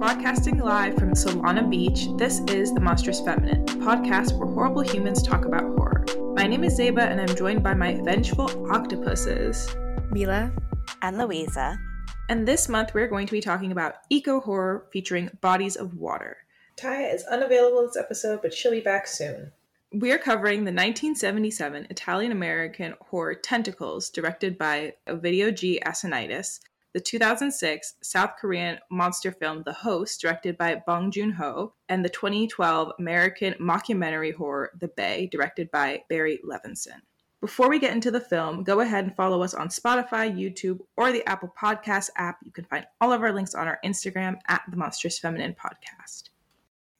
Broadcasting live from Solana Beach, this is The Monstrous Feminine, a podcast where horrible humans talk about horror. My name is Zeba, and I'm joined by my vengeful octopuses, Mila and Louisa. And this month, we're going to be talking about eco horror featuring bodies of water. Taya is unavailable this episode, but she'll be back soon. We're covering the 1977 Italian American horror Tentacles, directed by Ovidio G. Assonitis, the 2006 South Korean monster film The Host, directed by Bong Joon Ho, and the 2012 American mockumentary horror The Bay, directed by Barry Levinson. Before we get into the film, go ahead and follow us on Spotify, YouTube, or the Apple Podcast app. You can find all of our links on our Instagram at the Monstrous Feminine Podcast.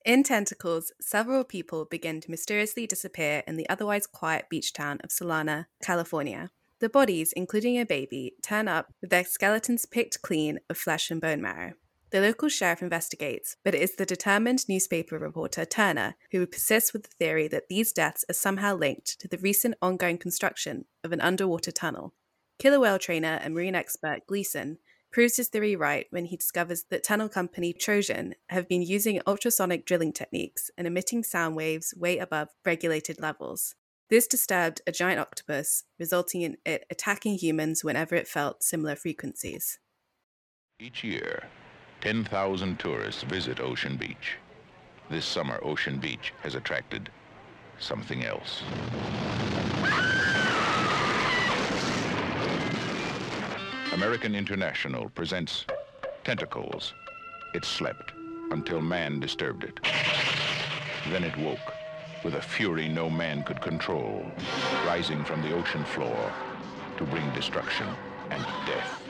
In Tentacles, several people begin to mysteriously disappear in the otherwise quiet beach town of Solana, California. The bodies, including a baby, turn up with their skeletons picked clean of flesh and bone marrow. The local sheriff investigates, but it is the determined newspaper reporter Turner who persists with the theory that these deaths are somehow linked to the recent ongoing construction of an underwater tunnel. Killer whale trainer and marine expert Gleason proves his theory right when he discovers that tunnel company Trojan have been using ultrasonic drilling techniques and emitting sound waves way above regulated levels. This disturbed a giant octopus, resulting in it attacking humans whenever it felt similar frequencies. Each year, 10,000 tourists visit Ocean Beach. This summer, Ocean Beach has attracted something else. American International presents Tentacles. It slept until man disturbed it. Then it woke with a fury no man could control, rising from the ocean floor to bring destruction and death.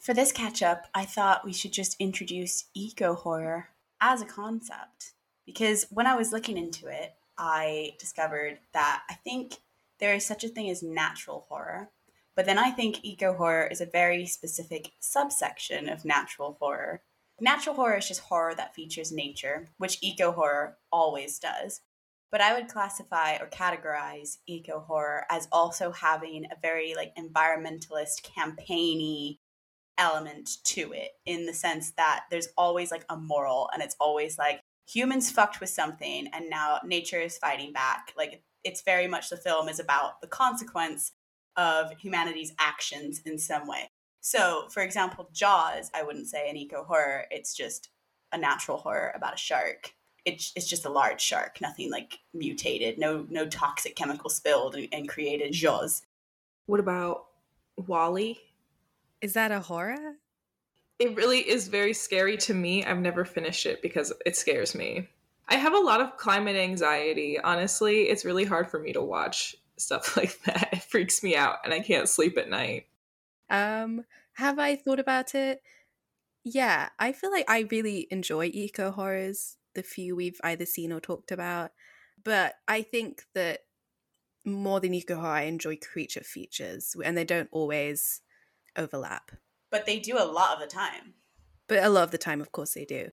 For this catch up, I thought we should just introduce eco horror as a concept. Because when I was looking into it, I discovered that I think there is such a thing as natural horror. But then I think eco horror is a very specific subsection of natural horror Natural horror is just horror that features nature, which eco horror always does. But I would classify or categorize eco horror as also having a very like environmentalist campaigny element to it in the sense that there's always like a moral and it's always like humans fucked with something and now nature is fighting back. Like it's very much the film is about the consequence of humanity's actions in some way. So, for example, Jaws, I wouldn't say an eco horror. It's just a natural horror about a shark. It's, it's just a large shark, nothing like mutated, no no toxic chemical spilled and, and created Jaws. What about WALL-E? Is that a horror? It really is very scary to me. I've never finished it because it scares me. I have a lot of climate anxiety. Honestly, it's really hard for me to watch stuff like that. It freaks me out and I can't sleep at night. Um, have I thought about it? Yeah, I feel like I really enjoy eco horrors, the few we've either seen or talked about. But I think that more than eco horror, I enjoy creature features, and they don't always overlap. But they do a lot of the time. But a lot of the time, of course, they do.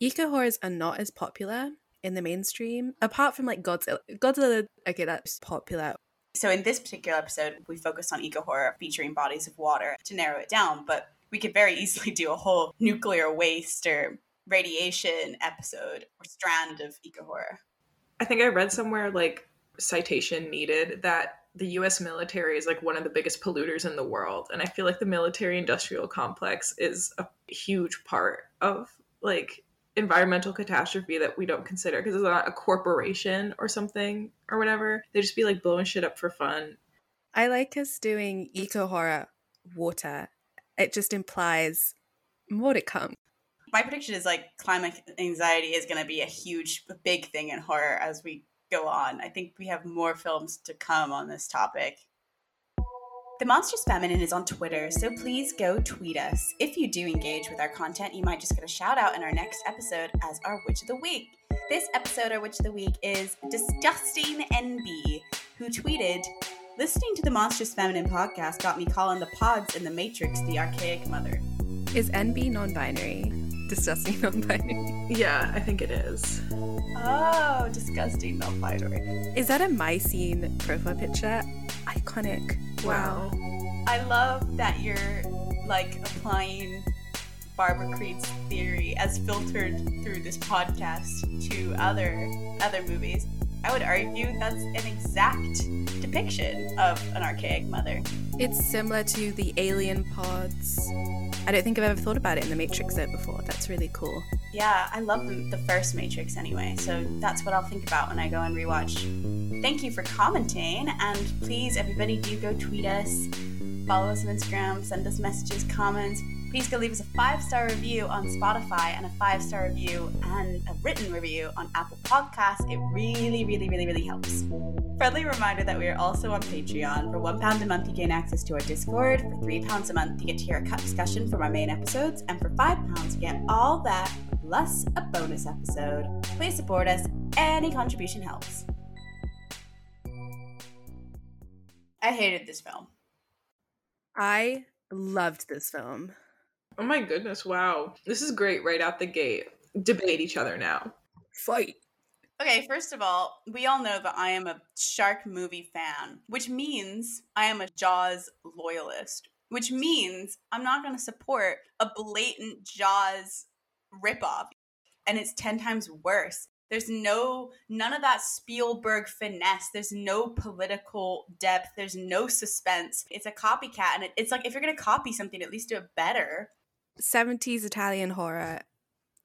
Eco horrors are not as popular in the mainstream, apart from like Godzilla. Godzilla, okay, that's popular so in this particular episode, we focused on eco horror featuring bodies of water to narrow it down, but we could very easily do a whole nuclear waste or radiation episode or strand of eco horror. I think I read somewhere like citation needed that the US military is like one of the biggest polluters in the world. And I feel like the military industrial complex is a huge part of like environmental catastrophe that we don't consider because it's not a corporation or something or whatever. They just be like blowing shit up for fun. I like us doing eco horror water. It just implies more to come. My prediction is like climate anxiety is going to be a huge, big thing in horror as we go on. I think we have more films to come on this topic. The Monstrous Feminine is on Twitter, so please go tweet us. If you do engage with our content, you might just get a shout out in our next episode as our Witch of the Week. This episode, our Witch of the Week, is Disgusting NB, who tweeted, Listening to the Monstrous Feminine podcast got me calling the pods in the Matrix the archaic mother. Is NB non binary? disgusting non-binary. Yeah, I think it is. Oh, disgusting non-binary. Is that a Mycene profile picture? Iconic. Wow. I love that you're like applying Barbara Creed's theory as filtered through this podcast to other other movies. I would argue that's an exact depiction of an archaic mother. It's similar to the alien pods. I don't think I've ever thought about it in the Matrix before. That's really cool. Yeah, I love the, the first Matrix anyway, so that's what I'll think about when I go and rewatch. Thank you for commenting, and please, everybody, do go tweet us, follow us on Instagram, send us messages, comments, please go leave us a five star review on Spotify and a five star review and a written review on Apple Podcasts. It really, really, really, really helps. Friendly reminder that we are also on Patreon. For £1 a month, you gain access to our Discord. For £3 a month, you get to hear a cut discussion from our main episodes. And for £5, you get all that plus a bonus episode. Please support us. Any contribution helps. I hated this film. I loved this film. Oh my goodness, wow. This is great right out the gate. Debate each other now. Fight. Okay, first of all, we all know that I am a shark movie fan, which means I am a Jaws loyalist, which means I'm not going to support a blatant Jaws ripoff. And it's 10 times worse. There's no, none of that Spielberg finesse. There's no political depth. There's no suspense. It's a copycat. And it, it's like, if you're going to copy something, at least do it better. 70s Italian horror.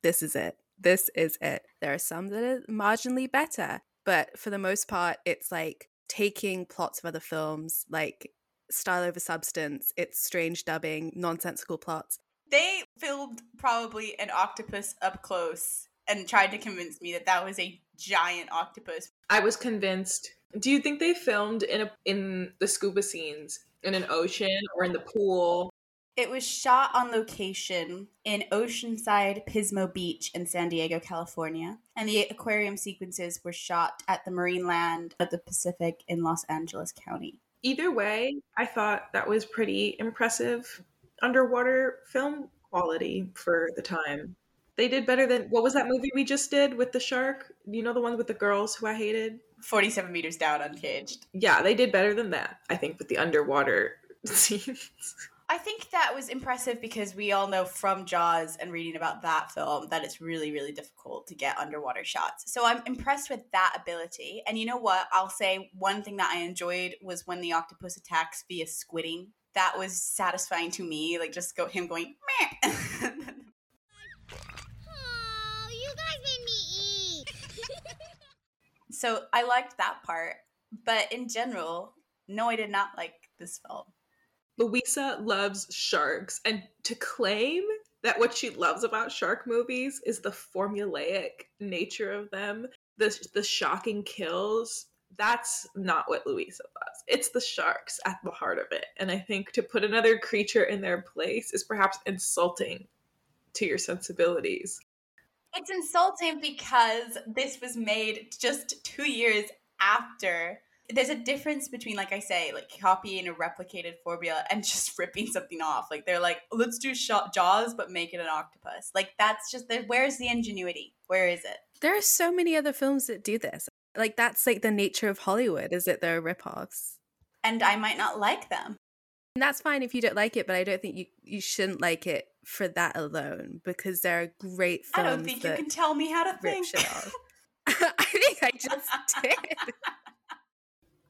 This is it. This is it. There are some that are marginally better, but for the most part, it's like taking plots of other films, like style over substance, it's strange dubbing, nonsensical plots. They filmed probably an octopus up close and tried to convince me that that was a giant octopus. I was convinced. Do you think they filmed in a in the scuba scenes in an ocean or in the pool it was shot on location in Oceanside Pismo Beach in San Diego, California, and the aquarium sequences were shot at the Marineland of the Pacific in Los Angeles County. Either way, I thought that was pretty impressive underwater film quality for the time. They did better than what was that movie we just did with the shark? You know the one with the girls who I hated? 47 meters down uncaged. Yeah, they did better than that, I think, with the underwater scenes. I think that was impressive because we all know from Jaws and reading about that film that it's really, really difficult to get underwater shots. So I'm impressed with that ability. And you know what? I'll say one thing that I enjoyed was when the octopus attacks via squidding. That was satisfying to me. Like just go him going, Meh. oh, you guys made me eat. so I liked that part. But in general, no, I did not like this film. Louisa loves sharks, and to claim that what she loves about shark movies is the formulaic nature of them, the the shocking kills. That's not what Louisa loves. It's the sharks at the heart of it. And I think to put another creature in their place is perhaps insulting to your sensibilities. It's insulting because this was made just two years after there's a difference between like i say like copying a replicated formula and just ripping something off like they're like let's do jaws but make it an octopus like that's just the, where's the ingenuity where is it there are so many other films that do this like that's like the nature of hollywood is that they're rip-offs. And i might not like them. And that's fine if you don't like it but i don't think you you shouldn't like it for that alone because there are great films i don't think you can tell me how to think. i think i just did.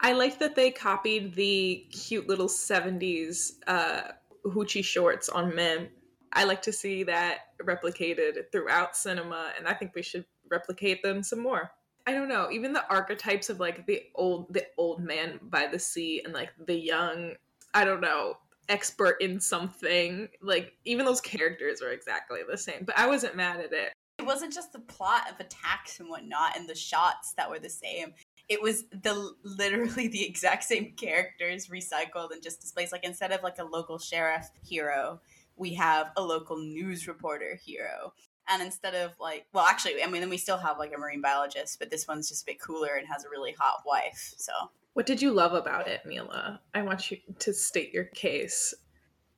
I like that they copied the cute little 70s uh, hoochie shorts on men. I like to see that replicated throughout cinema, and I think we should replicate them some more. I don't know, even the archetypes of like the old the old man by the sea and like the young, I don't know, expert in something. Like even those characters are exactly the same. But I wasn't mad at it. It wasn't just the plot of attacks and whatnot and the shots that were the same it was the literally the exact same characters recycled and just displaced. Like instead of like a local sheriff hero, we have a local news reporter hero. And instead of like, well, actually, I mean, then we still have like a marine biologist, but this one's just a bit cooler and has a really hot wife. So, what did you love about it, Mila? I want you to state your case.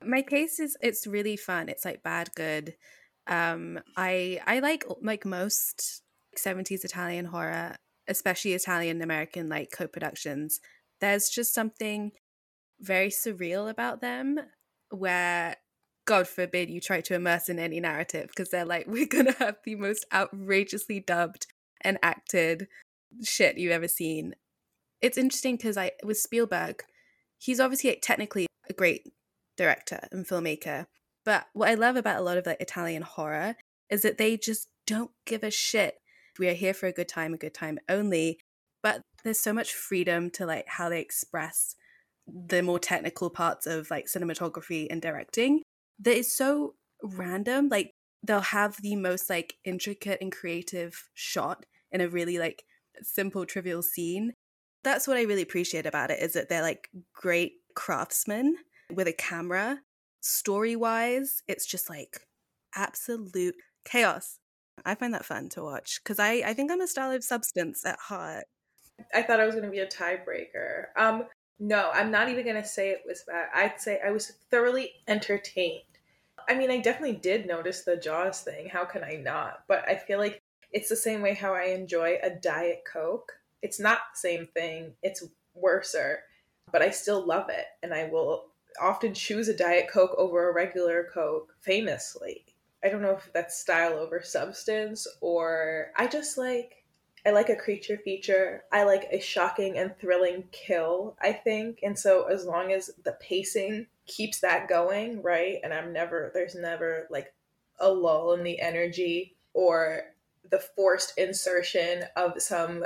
My case is it's really fun. It's like bad, good. Um, I I like like most 70s Italian horror, especially Italian American like co-productions. There's just something very surreal about them where God forbid you try to immerse in any narrative because they're like, we're gonna have the most outrageously dubbed and acted shit you've ever seen. It's interesting because I with Spielberg, he's obviously technically a great director and filmmaker. But what I love about a lot of like Italian horror is that they just don't give a shit. We are here for a good time, a good time only. But there's so much freedom to like how they express the more technical parts of like cinematography and directing that is so random. Like they'll have the most like intricate and creative shot in a really like simple, trivial scene. That's what I really appreciate about it is that they're like great craftsmen with a camera. Story wise, it's just like absolute chaos. I find that fun to watch because I, I think I'm a style of substance at heart. I thought I was going to be a tiebreaker. Um, no, I'm not even going to say it was bad. I'd say I was thoroughly entertained. I mean, I definitely did notice the Jaws thing. How can I not? But I feel like it's the same way how I enjoy a Diet Coke. It's not the same thing, it's worser, but I still love it. And I will often choose a Diet Coke over a regular Coke, famously. I don't know if that's style over substance or I just like I like a creature feature. I like a shocking and thrilling kill, I think. And so as long as the pacing keeps that going, right? And I'm never there's never like a lull in the energy or the forced insertion of some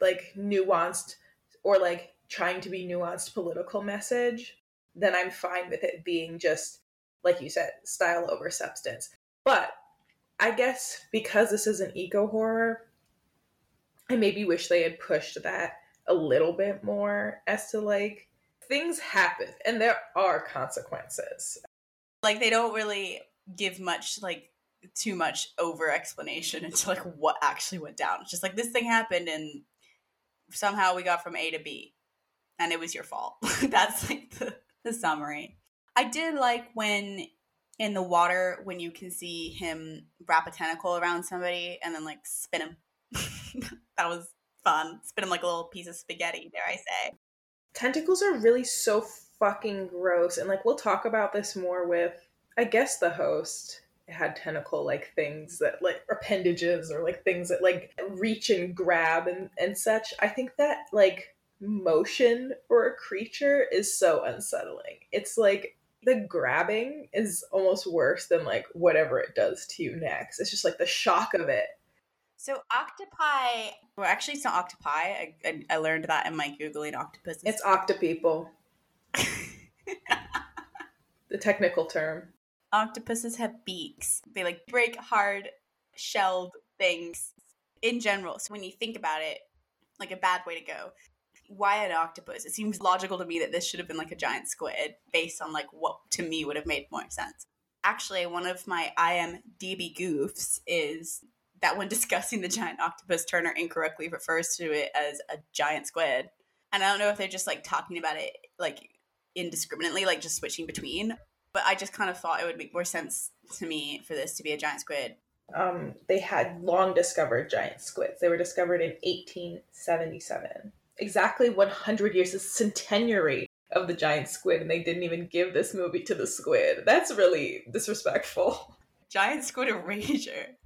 like nuanced or like trying to be nuanced political message, then I'm fine with it being just like you said, style over substance. But I guess because this is an eco horror, I maybe wish they had pushed that a little bit more as to like things happen and there are consequences. Like they don't really give much like too much over explanation into like what actually went down. It's just like this thing happened and somehow we got from A to B and it was your fault. That's like the, the summary. I did like when in the water when you can see him wrap a tentacle around somebody and then like spin him. that was fun. Spin him like a little piece of spaghetti, dare I say. Tentacles are really so fucking gross. And like we'll talk about this more with I guess the host had tentacle like things that like appendages or like things that like reach and grab and, and such. I think that like motion for a creature is so unsettling. It's like the grabbing is almost worse than like whatever it does to you next. It's just like the shock of it. So octopi, well, actually, it's not octopi. I, I, I learned that in my googling octopus. It's octopeople. the technical term octopuses have beaks. They like break hard shelled things in general. So when you think about it, like a bad way to go. Why an octopus? It seems logical to me that this should have been like a giant squid based on like what to me would have made more sense. Actually, one of my IMDb goofs is that when discussing the giant octopus, Turner incorrectly refers to it as a giant squid. And I don't know if they're just like talking about it like indiscriminately, like just switching between, but I just kind of thought it would make more sense to me for this to be a giant squid. Um, they had long discovered giant squids. They were discovered in 1877. Exactly 100 years, the centenary of the giant squid, and they didn't even give this movie to the squid. That's really disrespectful. Giant squid erasure.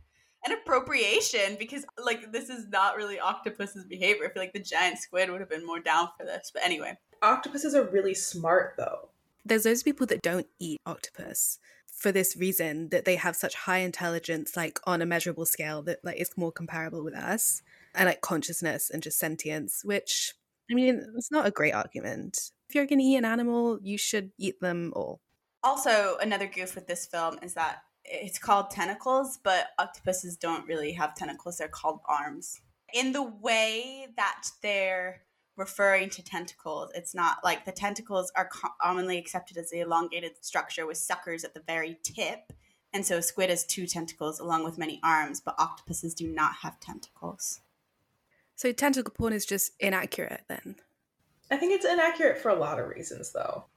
And appropriation, because like this is not really octopus's behavior. I feel like the giant squid would have been more down for this. But anyway. Octopuses are really smart though there's those people that don't eat octopus for this reason that they have such high intelligence like on a measurable scale that like is more comparable with us and like consciousness and just sentience which i mean it's not a great argument if you're going to eat an animal you should eat them all also another goof with this film is that it's called tentacles but octopuses don't really have tentacles they're called arms in the way that they're referring to tentacles. It's not like the tentacles are commonly accepted as the elongated structure with suckers at the very tip. And so squid has two tentacles along with many arms, but octopuses do not have tentacles. So tentacle porn is just inaccurate then? I think it's inaccurate for a lot of reasons though.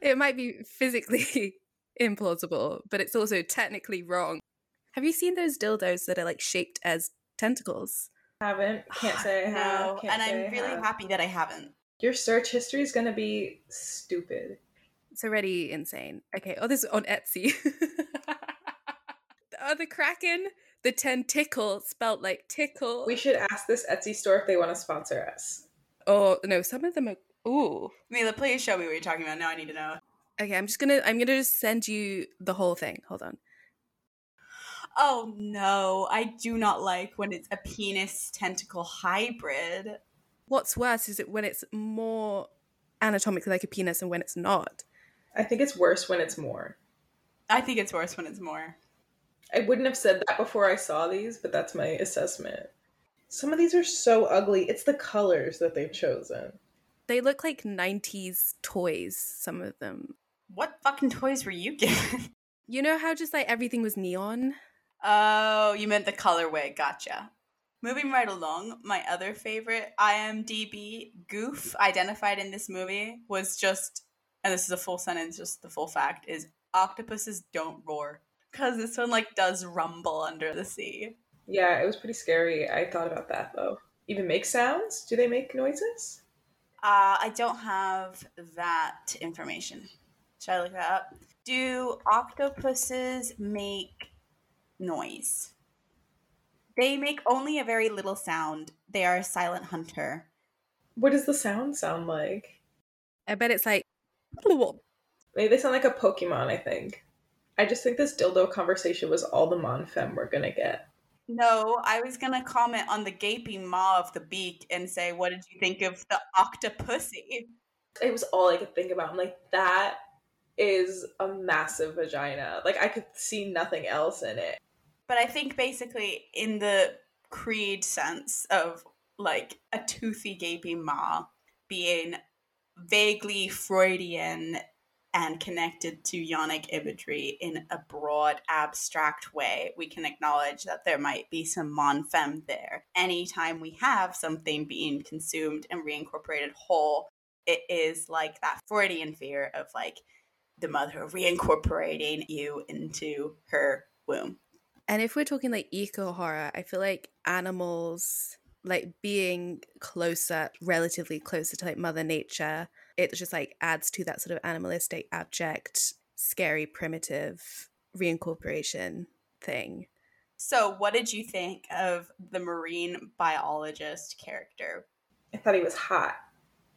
it might be physically implausible, but it's also technically wrong. Have you seen those dildos that are like shaped as tentacles? Haven't. Can't ah, say I have. no, and I'm really have. happy that I haven't. Your search history is gonna be stupid. It's already insane. Okay. Oh, this is on Etsy. oh, the kraken, the tentacle spelt like tickle. We should ask this Etsy store if they want to sponsor us. Oh no, some of them are. Ooh. Mila, please show me what you're talking about. Now I need to know. Okay, I'm just gonna. I'm gonna just send you the whole thing. Hold on. Oh no, I do not like when it's a penis tentacle hybrid. What's worse is it when it's more anatomically like a penis and when it's not. I think it's worse when it's more. I think it's worse when it's more. I wouldn't have said that before I saw these, but that's my assessment. Some of these are so ugly. It's the colors that they've chosen. They look like 90s toys, some of them. What fucking toys were you given? You know how just like everything was neon? Oh, you meant the colorway. Gotcha. Moving right along, my other favorite IMDb goof identified in this movie was just, and this is a full sentence, just the full fact is octopuses don't roar. Because this one, like, does rumble under the sea. Yeah, it was pretty scary. I thought about that though. Even make sounds? Do they make noises? Uh, I don't have that information. Should I look that up? Do octopuses make noise? They make only a very little sound. They are a silent hunter. What does the sound sound like? I bet it's like. Maybe they sound like a Pokemon, I think. I just think this dildo conversation was all the Mon Femme we're gonna get. No, I was gonna comment on the gaping maw of the beak and say, what did you think of the octopussy? It was all I could think about. I'm like, that is a massive vagina. Like I could see nothing else in it. But I think basically in the creed sense of like a toothy gaping maw being vaguely Freudian and connected to yonic imagery in a broad, abstract way, we can acknowledge that there might be some mon femme there. Anytime we have something being consumed and reincorporated whole, it is like that Freudian fear of like the mother reincorporating you into her womb. And if we're talking like eco horror, I feel like animals, like being closer, relatively closer to like Mother Nature, it just like adds to that sort of animalistic, abject, scary, primitive reincorporation thing. So, what did you think of the marine biologist character? I thought he was hot.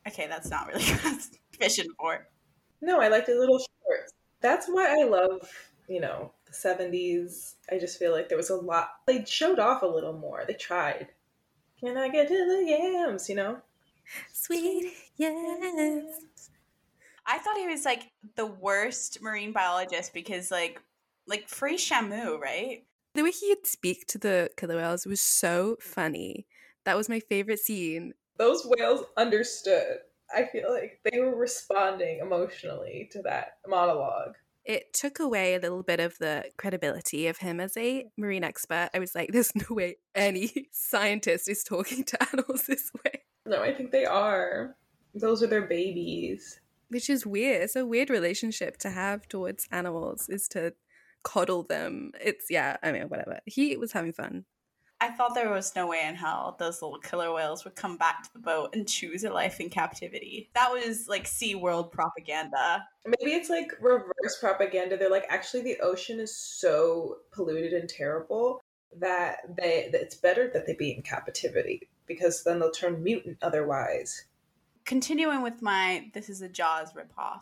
Okay, that's not really what I was fishing for. No, I liked his little shorts. That's why I love, you know, the 70s. I just feel like there was a lot. They showed off a little more. They tried. Can I get to the yams, you know? Sweet, yes. I thought he was like the worst marine biologist because, like, like free Shamu, right? The way he'd speak to the killer whales was so funny. That was my favorite scene. Those whales understood. I feel like they were responding emotionally to that monologue. It took away a little bit of the credibility of him as a marine expert. I was like, there's no way any scientist is talking to animals this way. No, I think they are. Those are their babies. Which is weird. It's a weird relationship to have towards animals, is to coddle them. It's, yeah, I mean, whatever. He was having fun. I thought there was no way in hell those little killer whales would come back to the boat and choose a life in captivity. That was like Sea World propaganda. Maybe it's like reverse propaganda. They're like, actually, the ocean is so polluted and terrible that they that it's better that they be in captivity because then they'll turn mutant otherwise. Continuing with my this is a Jaws ripoff.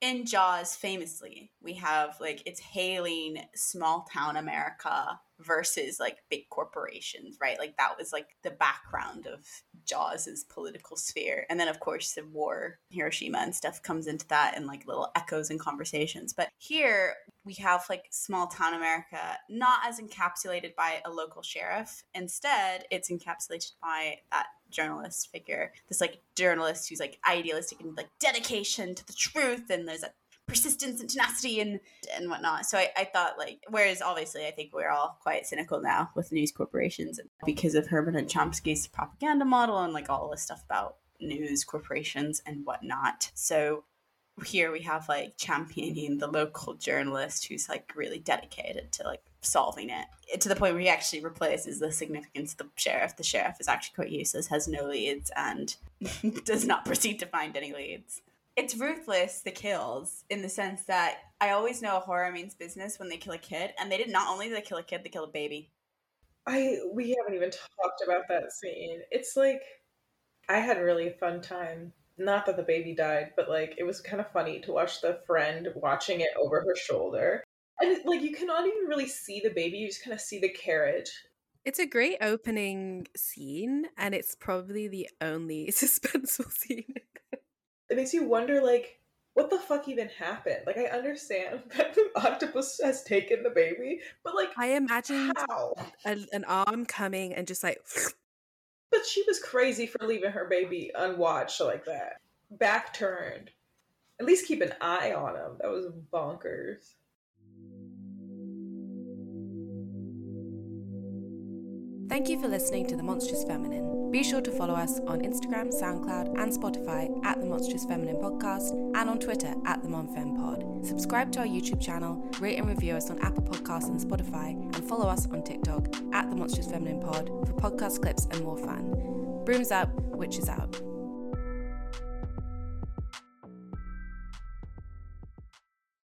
In Jaws, famously, we have like it's hailing small town America versus like big corporations, right? Like that was like the background of Jaws's political sphere. And then of course the war, Hiroshima and stuff comes into that and like little echoes and conversations. But here we have like small town America not as encapsulated by a local sheriff. Instead, it's encapsulated by that journalist figure. This like journalist who's like idealistic and like dedication to the truth and there's a persistence and tenacity and and whatnot. So I, I thought like whereas obviously I think we're all quite cynical now with news corporations because of Herman and Chomsky's propaganda model and like all this stuff about news corporations and whatnot. So here we have like championing the local journalist who's like really dedicated to like solving it to the point where he actually replaces the significance of the sheriff. The sheriff is actually quite useless, has no leads, and does not proceed to find any leads. It's ruthless, the kills, in the sense that I always know a horror means business when they kill a kid, and they did not only they kill a kid, they killed a baby. I we haven't even talked about that scene. It's like I had a really fun time. Not that the baby died, but like it was kind of funny to watch the friend watching it over her shoulder. And like you cannot even really see the baby, you just kind of see the carriage. It's a great opening scene, and it's probably the only suspenseful scene. it makes you wonder like what the fuck even happened? Like, I understand that the octopus has taken the baby, but like, I imagine how an arm coming and just like. But she was crazy for leaving her baby unwatched like that, back turned. At least keep an eye on him. That was bonkers. Thank you for listening to The Monstrous Feminine. Be sure to follow us on Instagram, SoundCloud, and Spotify at The Monstrous Feminine Podcast and on Twitter at The MonFemPod. Subscribe to our YouTube channel, rate and review us on Apple Podcasts and Spotify, and follow us on TikTok at The Monstrous Feminine Pod for podcast clips and more fun. Brooms up, witches out.